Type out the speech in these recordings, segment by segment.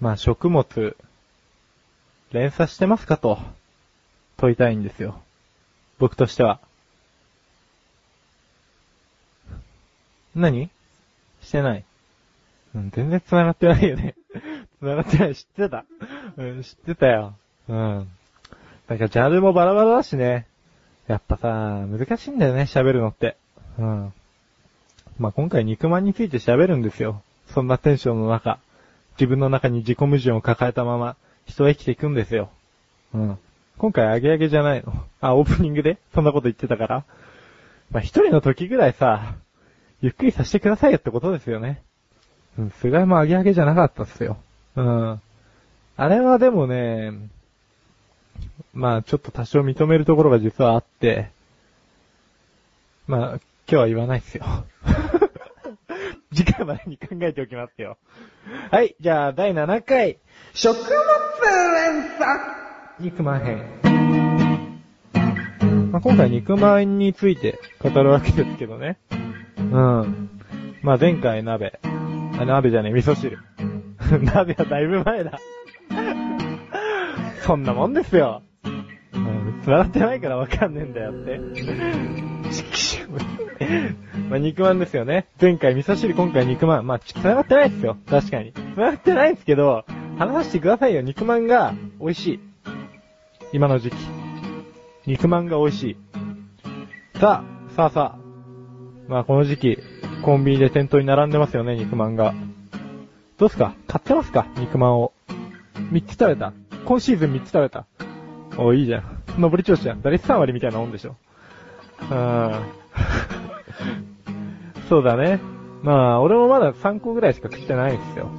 まあ食物、連鎖してますかと、問いたいんですよ。僕としては。何？してない。うん、全然繋がってないよね。繋がってない。知ってた。うん、知ってたよ。うん。なんかジャンルもバラバラだしね。やっぱさ、難しいんだよね、喋るのって。うん。まあ、今回肉まんについて喋るんですよ。そんなテンションの中。自分の中に自己矛盾を抱えたまま、人は生きていくんですよ。うん。今回アゲアゲじゃないの。あ、オープニングでそんなこと言ってたから。まあ、一人の時ぐらいさ、ゆっくりさせてくださいよってことですよね。うん、菅井もアゲアゲじゃなかったっすよ。うん。あれはでもね、まあちょっと多少認めるところが実はあって、まあ今日は言わないっすよ。次回までに考えておきますよ。はい、じゃあ第7回、食物連鎖肉まん編。まあ、今回肉まんについて語るわけですけどね。うん。まあ前回鍋。あ、鍋じゃねえ、味噌汁。鍋はだいぶ前だ。そんなもんですよ。うん、繋がってないからわかんねえんだよって。まあ肉まんですよね。前回味噌汁、今回肉まん。まあ、繋がってないですよ。確かに。繋がってないんですけど、話してくださいよ。肉まんが美味しい。今の時期。肉まんが美味しい。さあ、さあさあ。まあこの時期、コンビニで店頭に並んでますよね、肉まんが。どうすか？買ってますか？肉まんを。3つ食べた？今シーズン3つ食べた？おいいじゃん。登り調子じゃん。打率3割みたいなもんでしょ。うーん。そうだね。まあ、俺もまだ3個ぐらいしか食ってないんですよ。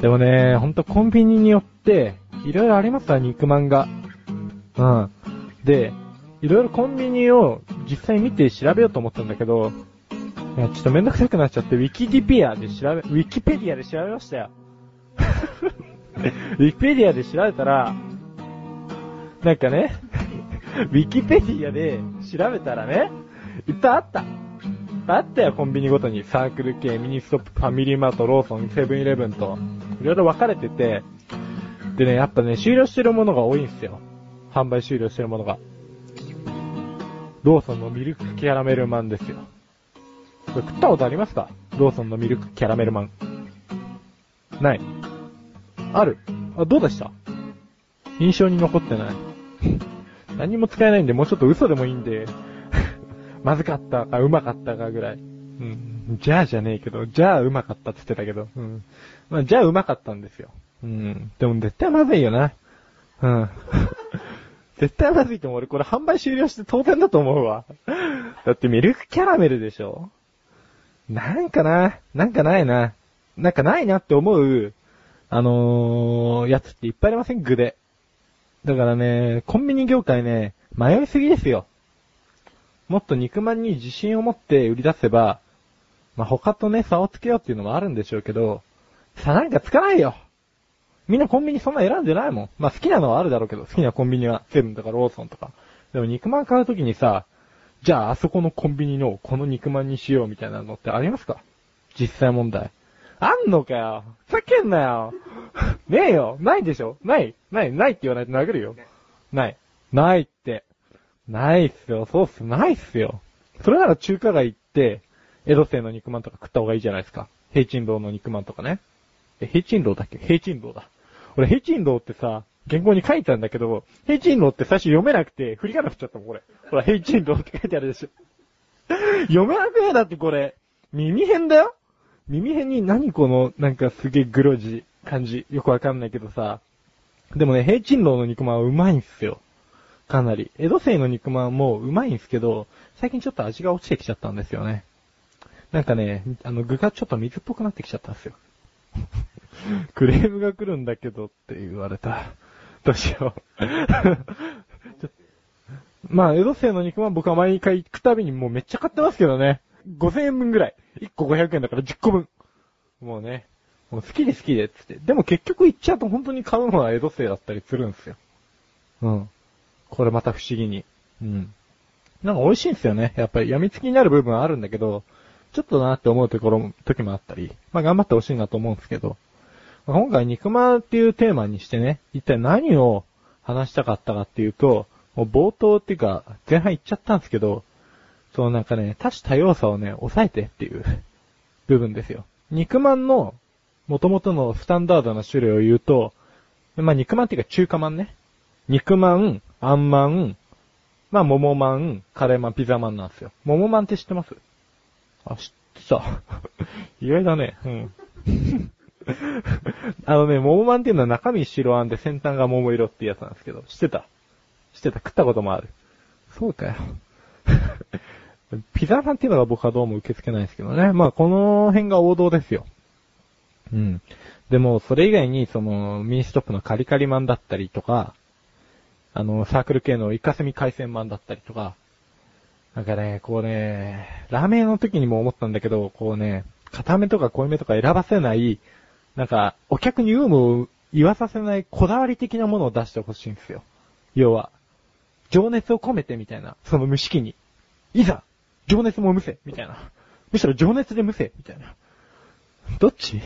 でもね、ほんとコンビニによって、いろいろありますわ、肉まんが。うん。で、いろいろコンビニを実際見て調べようと思ったんだけど、いや、ちょっとめんどくさくなっちゃって、ウィキディピアで調べ、ウィキペディアで調べましたよ。ウィキペディアで調べたら、なんかね、ウィキペディアで調べたらね、いっぱいあった。ぱいあったよ、コンビニごとに。サークル K、ミニストップ、ファミリーマート、ローソン、セブンイレブンと、いろいろ分かれてて、でね、やっぱね、終了してるものが多いんすよ。販売終了してるものが。ローソンのミルクキャラメルまんですよ。これ食ったことありますか？ローソンのミルクキャラメルマン。ない。ある。あ、どうでした？印象に残ってない。何も使えないんで、もうちょっと嘘でもいいんで、まずかったか、うまかったかぐらい。うん。じゃあじゃねえけど、じゃあうまかったって言ってたけど、うん。まあ、じゃあうまかったんですよ。うん。でも絶対まずいよな。うん。絶対まずいと思う。俺これ販売終了して当然だと思うわ。だってミルクキャラメルでしょなんかな、なんかないな。なんかないなって思う、あのー、やつっていっぱいありません？具で。だからね、コンビニ業界ね、迷いすぎですよ。もっと肉まんに自信を持って売り出せば、まあ、他とね、差をつけようっていうのもあるんでしょうけど、差なんかつかないよ。みんなコンビニそんな選んでないもん。まあ、好きなのはあるだろうけど、好きなコンビニはセブンとかローソンとか。でも肉まん買うときにさ、じゃああそこのコンビニのこの肉まんにしようみたいなのってありますか？実際問題。あんのかよふざけんなよねえよないでしょ？ないないないって言わないと殴るよ。ない。ないって。ないっすよ。そうっす。ないっすよ。それなら中華街行って、江戸製の肉まんとか食った方がいいじゃないですか。平鎮楼の肉まんとかね。え、平鎮楼だっけ？平鎮楼だ。俺、平鎮楼ってさ、原稿に書いたんだけど、平鎮楼って最初読めなくて、振り仮名振っちゃったもん、これ。ほら、平鎮楼って書いてあるでしょ。読めなくねだってこれ。耳辺だよ耳辺に何この、なんかすげえグロジ感じ。よくわかんないけどさ。でもね、平鎮楼の肉まんはうまいんすよ。かなり。江戸製の肉まんもうまいんすけど、最近ちょっと味が落ちてきちゃったんですよね。なんかね、あの具がちょっと水っぽくなってきちゃったんですよ。クレームが来るんだけどって言われた。どうしよう。まあ、江戸製の肉まん僕は毎回行くたびにもうめっちゃ買ってますけどね。5000円分ぐらい。1個500円だから10個分。もうね、もう好きで好きでっつって。でも結局行っちゃうと本当に買うのは江戸製だったりするんですよ。うん。これまた不思議に。うん。なんか美味しいんですよね。やっぱり病みつきになる部分はあるんだけど、ちょっとなって思うところも、時もあったり、まあ頑張ってほしいなと思うんですけど、ま今回肉まんっていうテーマにしてね、一体何を話したかったかっていうと、もう冒頭っていうか、前半言っちゃったんですけど、そのなんかね、多種多様さをね、抑えてっていう 部分ですよ。肉まんの元々のスタンダードな種類を言うと、まあ肉まんっていうか中華まんね。肉まん、あんまん、まあ桃まん、カレーまん、ピザまんなんですよ。桃まんって知ってます？あ、知ってた。意外だね。うん。あのね、桃まんっていうのは中身白あんで先端が桃色ってやつなんですけど、知ってた？知ってた食ったこともある。そうかよ。ピザまんっていうのが僕はどうも受け付けないですけどね。まあこの辺が王道ですよ。うん。でも、それ以外に、その、ミニストップのカリカリまんだったりとか、あの、サークル系のイカスミ海鮮マンだったりとか、なんかね、こうね、ラーメンの時にも思ったんだけど、こうね、固めとか濃いめとか選ばせない、なんか、お客に有無を言わさせないこだわり的なものを出してほしいんですよ。要は、情熱を込めてみたいな、その蒸し器に。いざ情熱もむせみたいな。むしろ情熱でむせみたいな。どっち？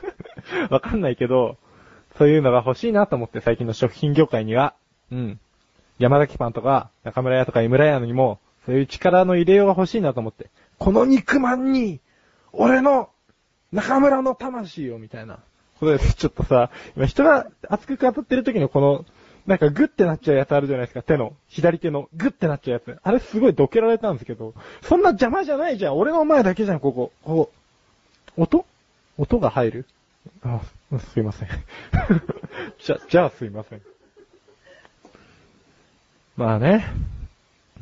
わかんないけど、そういうのが欲しいなと思って最近の食品業界には、うん。山崎パンとか、中村屋とか井村屋にも、そういう力の入れようが欲しいなと思って、この肉まんに、俺の、中村の魂を、みたいな。これ、ちょっとさ、今人が熱く語ってる時のこの、なんかグッてなっちゃうやつあるじゃないですか、手の。左手のグッてなっちゃうやつ。あれすごいどけられたんですけど、そんな邪魔じゃないじゃん。俺の前だけじゃん、ここ。ここ。音？音が入る？あ、すいません。じゃ、じゃあすいません。まあね。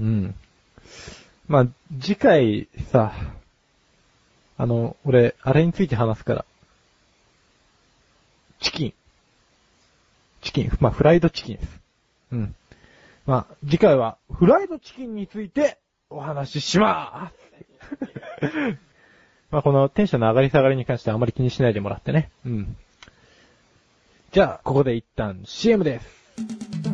うん。まあ、次回さ、あの、俺、あれについて話すから。チキン。チキン。まあ、フライドチキンです。うん。まあ、次回は、フライドチキンについてお話ししまーす まあ、このテンションの上がり下がりに関してはあまり気にしないでもらってね。うん。じゃあ、ここで一旦 CM です。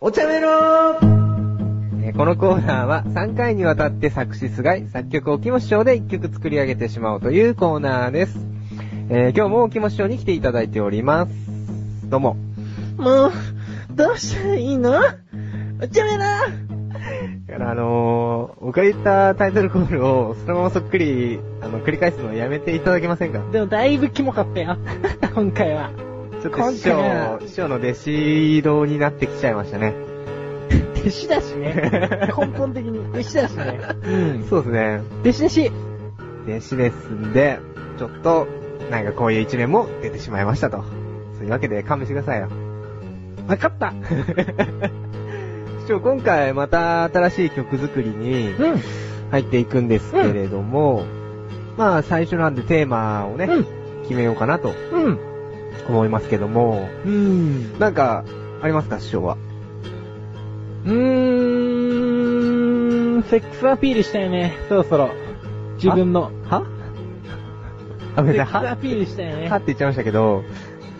お茶メロえーこのコーナーは3回にわたって作詞菅井、作曲沖本師匠で1曲作り上げてしまおうというコーナーです。えー今日も沖本師匠に来ていただいております。どうも。もう、どうしたらいいの？お茶メロだからあのー、僕が言ったタイトルコールをそのままそっくり、あの、繰り返すのをやめていただけませんか？でもだいぶキモかったよ。今回は。ちょっと師匠師匠の弟子道になってきちゃいましたね。弟子だしね。根本的に弟子だしね。うん。そうですね。弟子弟子。弟子ですんで、ちょっと、なんかこういう一面も出てしまいましたと。そういうわけで勘弁してくださいよ。わかった。師匠、今回また新しい曲作りにうん。入っていくんですけれども、まあ最初なんでテーマをね、うん決めようかなとうん。思いますけども、うん。なんか、ありますか、師匠は？うーん、セックスアピールしたいね。そろそろ。自分の。は？あ、ごめんなさい、は、セックスアピールしたいねは？って。言っちゃいましたけど、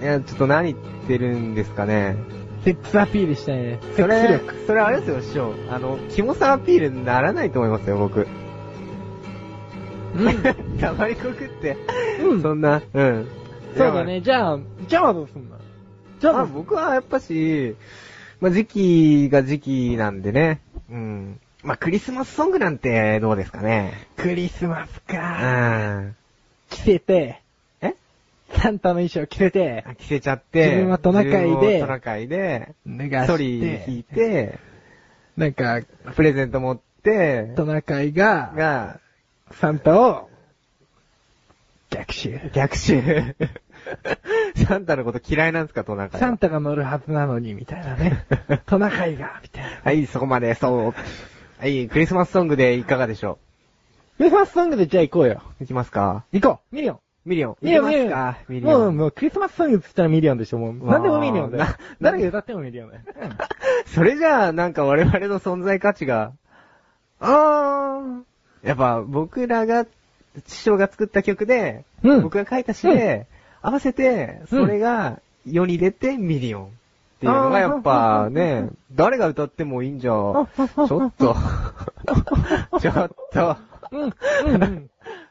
いや、ちょっと何言ってるんですかね。セックスアピールしたいね。セックスそれ力。、それあれですよ、師匠。あの、キモさアピールにならないと思いますよ、僕。うん。たまりこくって。うんそんな、うん。そうだね。じゃあ、じゃあどうすんの？じゃあまあ僕はやっぱし、まあ時期が時期なんでね。うん。まあクリスマスソングなんてどうですかね。クリスマスうか。ん。着せて、え？サンタの衣装着せて、着せちゃって。自分はトナカイでトナカイで、脱がソして、リ引いて、なんか、プレゼント持って、トナカイが、が、サンタを、逆襲。逆襲。サンタのこと嫌いなんですか、トナカイは？サンタが乗るはずなのに、みたいなね。トナカイが、みたいな。はい、そこまで、そう。はい、クリスマスソングでいかがでしょクリスマスソングでじゃあ行こうよ。いきますか？行こうミリオンミリオン。ミリオン、ミリオンますか？ミリオン。もう、もう、クリスマスソングって言ったらミリオンでしょ、もう。わあなんでもミリオンだよな。誰が歌ってもミリオンだよ。それじゃあ、なんか我々の存在価値が、あー、やっぱ僕らが、師匠が作った曲で、うん僕が書いた詩で、合わせて、それが世に出てミリオンっていうのがやっぱね、誰が歌ってもいいんじゃ、ちょっと、ちょっと、うん。うん。うん。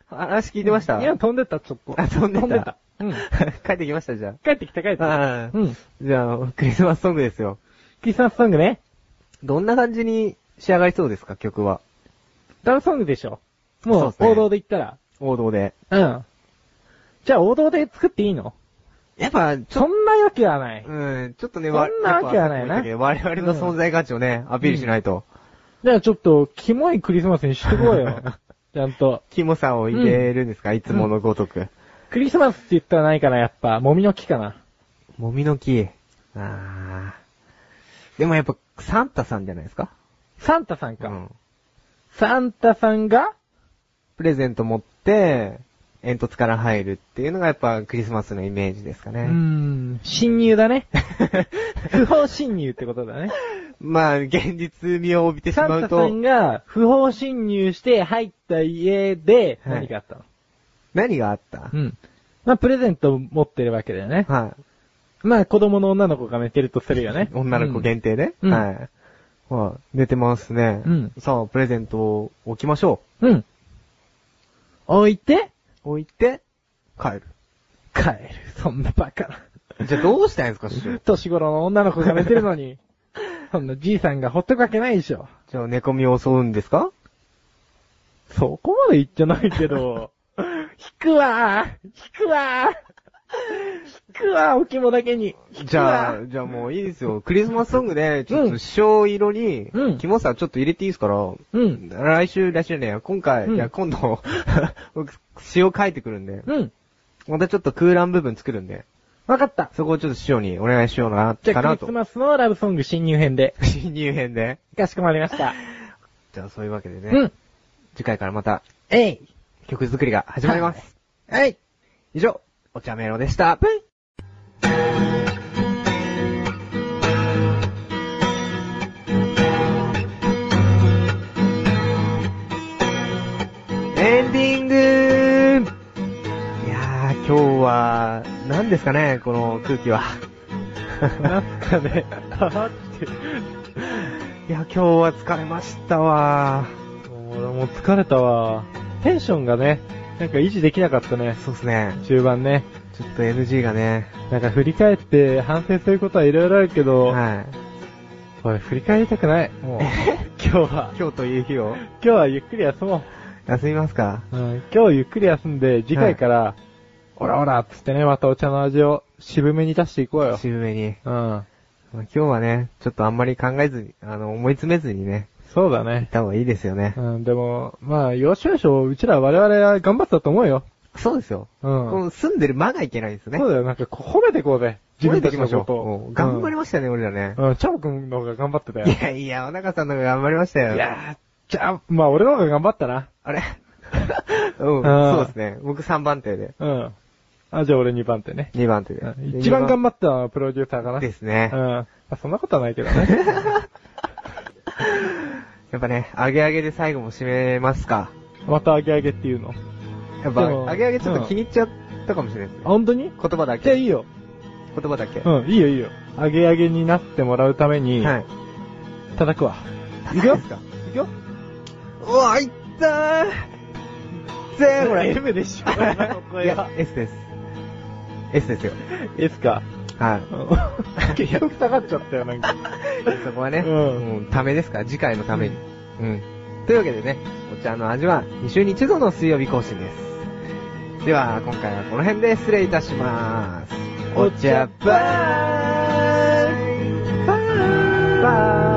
話聞いてました？いや、飛んでった、ちょっと。あ飛んでた。うん。帰ってきましたじゃ帰ってきた、帰ってきあ。た。ああうん。じゃあ、クリスマスソングですよ。クリスマスソングね。どんな感じに仕上がりそうですか、曲は？ダンソングでしょ。もう、王道で言ったら。王道で。うん。じゃあ、王道で作っていいの？やっぱ、そんなわけはない。うん、ちょっとね、そんなわけはないな我々の存在価値をね、アピールしないと。じゃあ、ちょっと、キモいクリスマスにしとこうよ。ちゃんと。キモさを入れるんですか、いつものごとく。クリスマスって言ったらないかな、やっぱ。もみの木かな。もみの木。あー。でもやっぱ、サンタさんじゃないですか？サンタさんか。うん。サンタさんがプレゼント持って、煙突から入るっていうのがやっぱクリスマスのイメージですかね。ん、侵入だね。不法侵入ってことだね。まあ、現実味を帯びてしまうとサンタさん、が不法侵入して入った家ではい何があったの、何があった？うん。まあ、プレゼント持ってるわけだよね。はい。まあ、子供の女の子が寝てるとするよね。女の子限定で、うんはい。はい。寝てますね。うんさあ、プレゼントを置きましょうん。うん。置いて、う。置いて、帰る。帰る。そんなバカな。じゃあどうしたいんですか、師匠。年頃の女の子が寝てるのに。そんなじいさんがほっとくわけないでしょ。じゃあ寝込みを襲うんですか？そこまで言ってないけど。引くわー引くわー引 くわーお肝だけに。じゃわあ、じゃあもういいですよ。クリスマスソングで、ちょっうんと師匠色に、うんキモさちょっと入れていいですから、うん。来週、来週ね、今回、うんいや、今度、僕、詩を書いてくるんで、うん。またちょっと空欄部分作るんで、わかった。そこをちょっと師匠にお願いしような、じゃあ、ク。リスマスのラブソング新入編で。新入編で。かしこまりました。じゃあそういうわけでね、うん。次回からまたえい。曲作りが始まります。はい。以上、お茶メロでした。エンディングいやー、今日は、何ですかね、この空気は。なんかね、はって。いや、今日は疲れましたわ俺もう疲れたわ。テンションがね、なんか維持できなかったね。そうっすね。中盤ね。ちょっと NG がね。なんか振り返って反省することはいろいろあるけど、はい。これ振り返りたくない。もう、今日は。今日という日を今日はゆっくり休も休みますか？う。うん、今日ゆっくり休んで、次回から、オラオラっつってね、またお茶の味を渋めに出していこうよ。渋めに。うん。まあ今日はね、ちょっとあんまり考えずに、あの、思い詰めずにね、そうだ行っね。た方がいいですよね。うん、でも、まあ、要所要所、うちら我々は頑張ったと思うよ。そうですよ。うん。この住んでる間がいけないんですね。そうだよ、なんか褒めてこうぜ。自分たちのことうをん。頑張りまましたね、俺らね。うん、チャボくんの方が頑張ってたよ。いやいや、お中さんの方が頑張りましたよ。いやー、じゃあ、まあ俺の方が頑張ったな。あれ？うん、そうですね。僕3番手で、うん。あ、じゃあ俺2番手ね。2番手でう。ん一番頑張張ったのはプロデューサーかな。ですねうん。。まあ、そんなことはないけどね。やっぱね、上げ上げで最後も締めますか。また上げ上げっていうの？やっぱ、でも上げ上げちょっと気に入っちゃったかもしれないですねあ、。本当に？言葉だけ。じゃあいいよ。言葉だけ。うん、いいよいいよ。上げ上げになってもらうために、はい。叩くわ。いくよいくようわ、いったーゼロほら、M でしょ。今 のいや声は。、S です。S ですよ。S か。はい。うん 結局下がっちゃったよ、なんか。そこはね、うんためですから、次回のために。うん。というわけでね、お茶の味は2週に1度の水曜日更新です。では、今回はこの辺で失礼いたします。お茶バーイバーイバーイ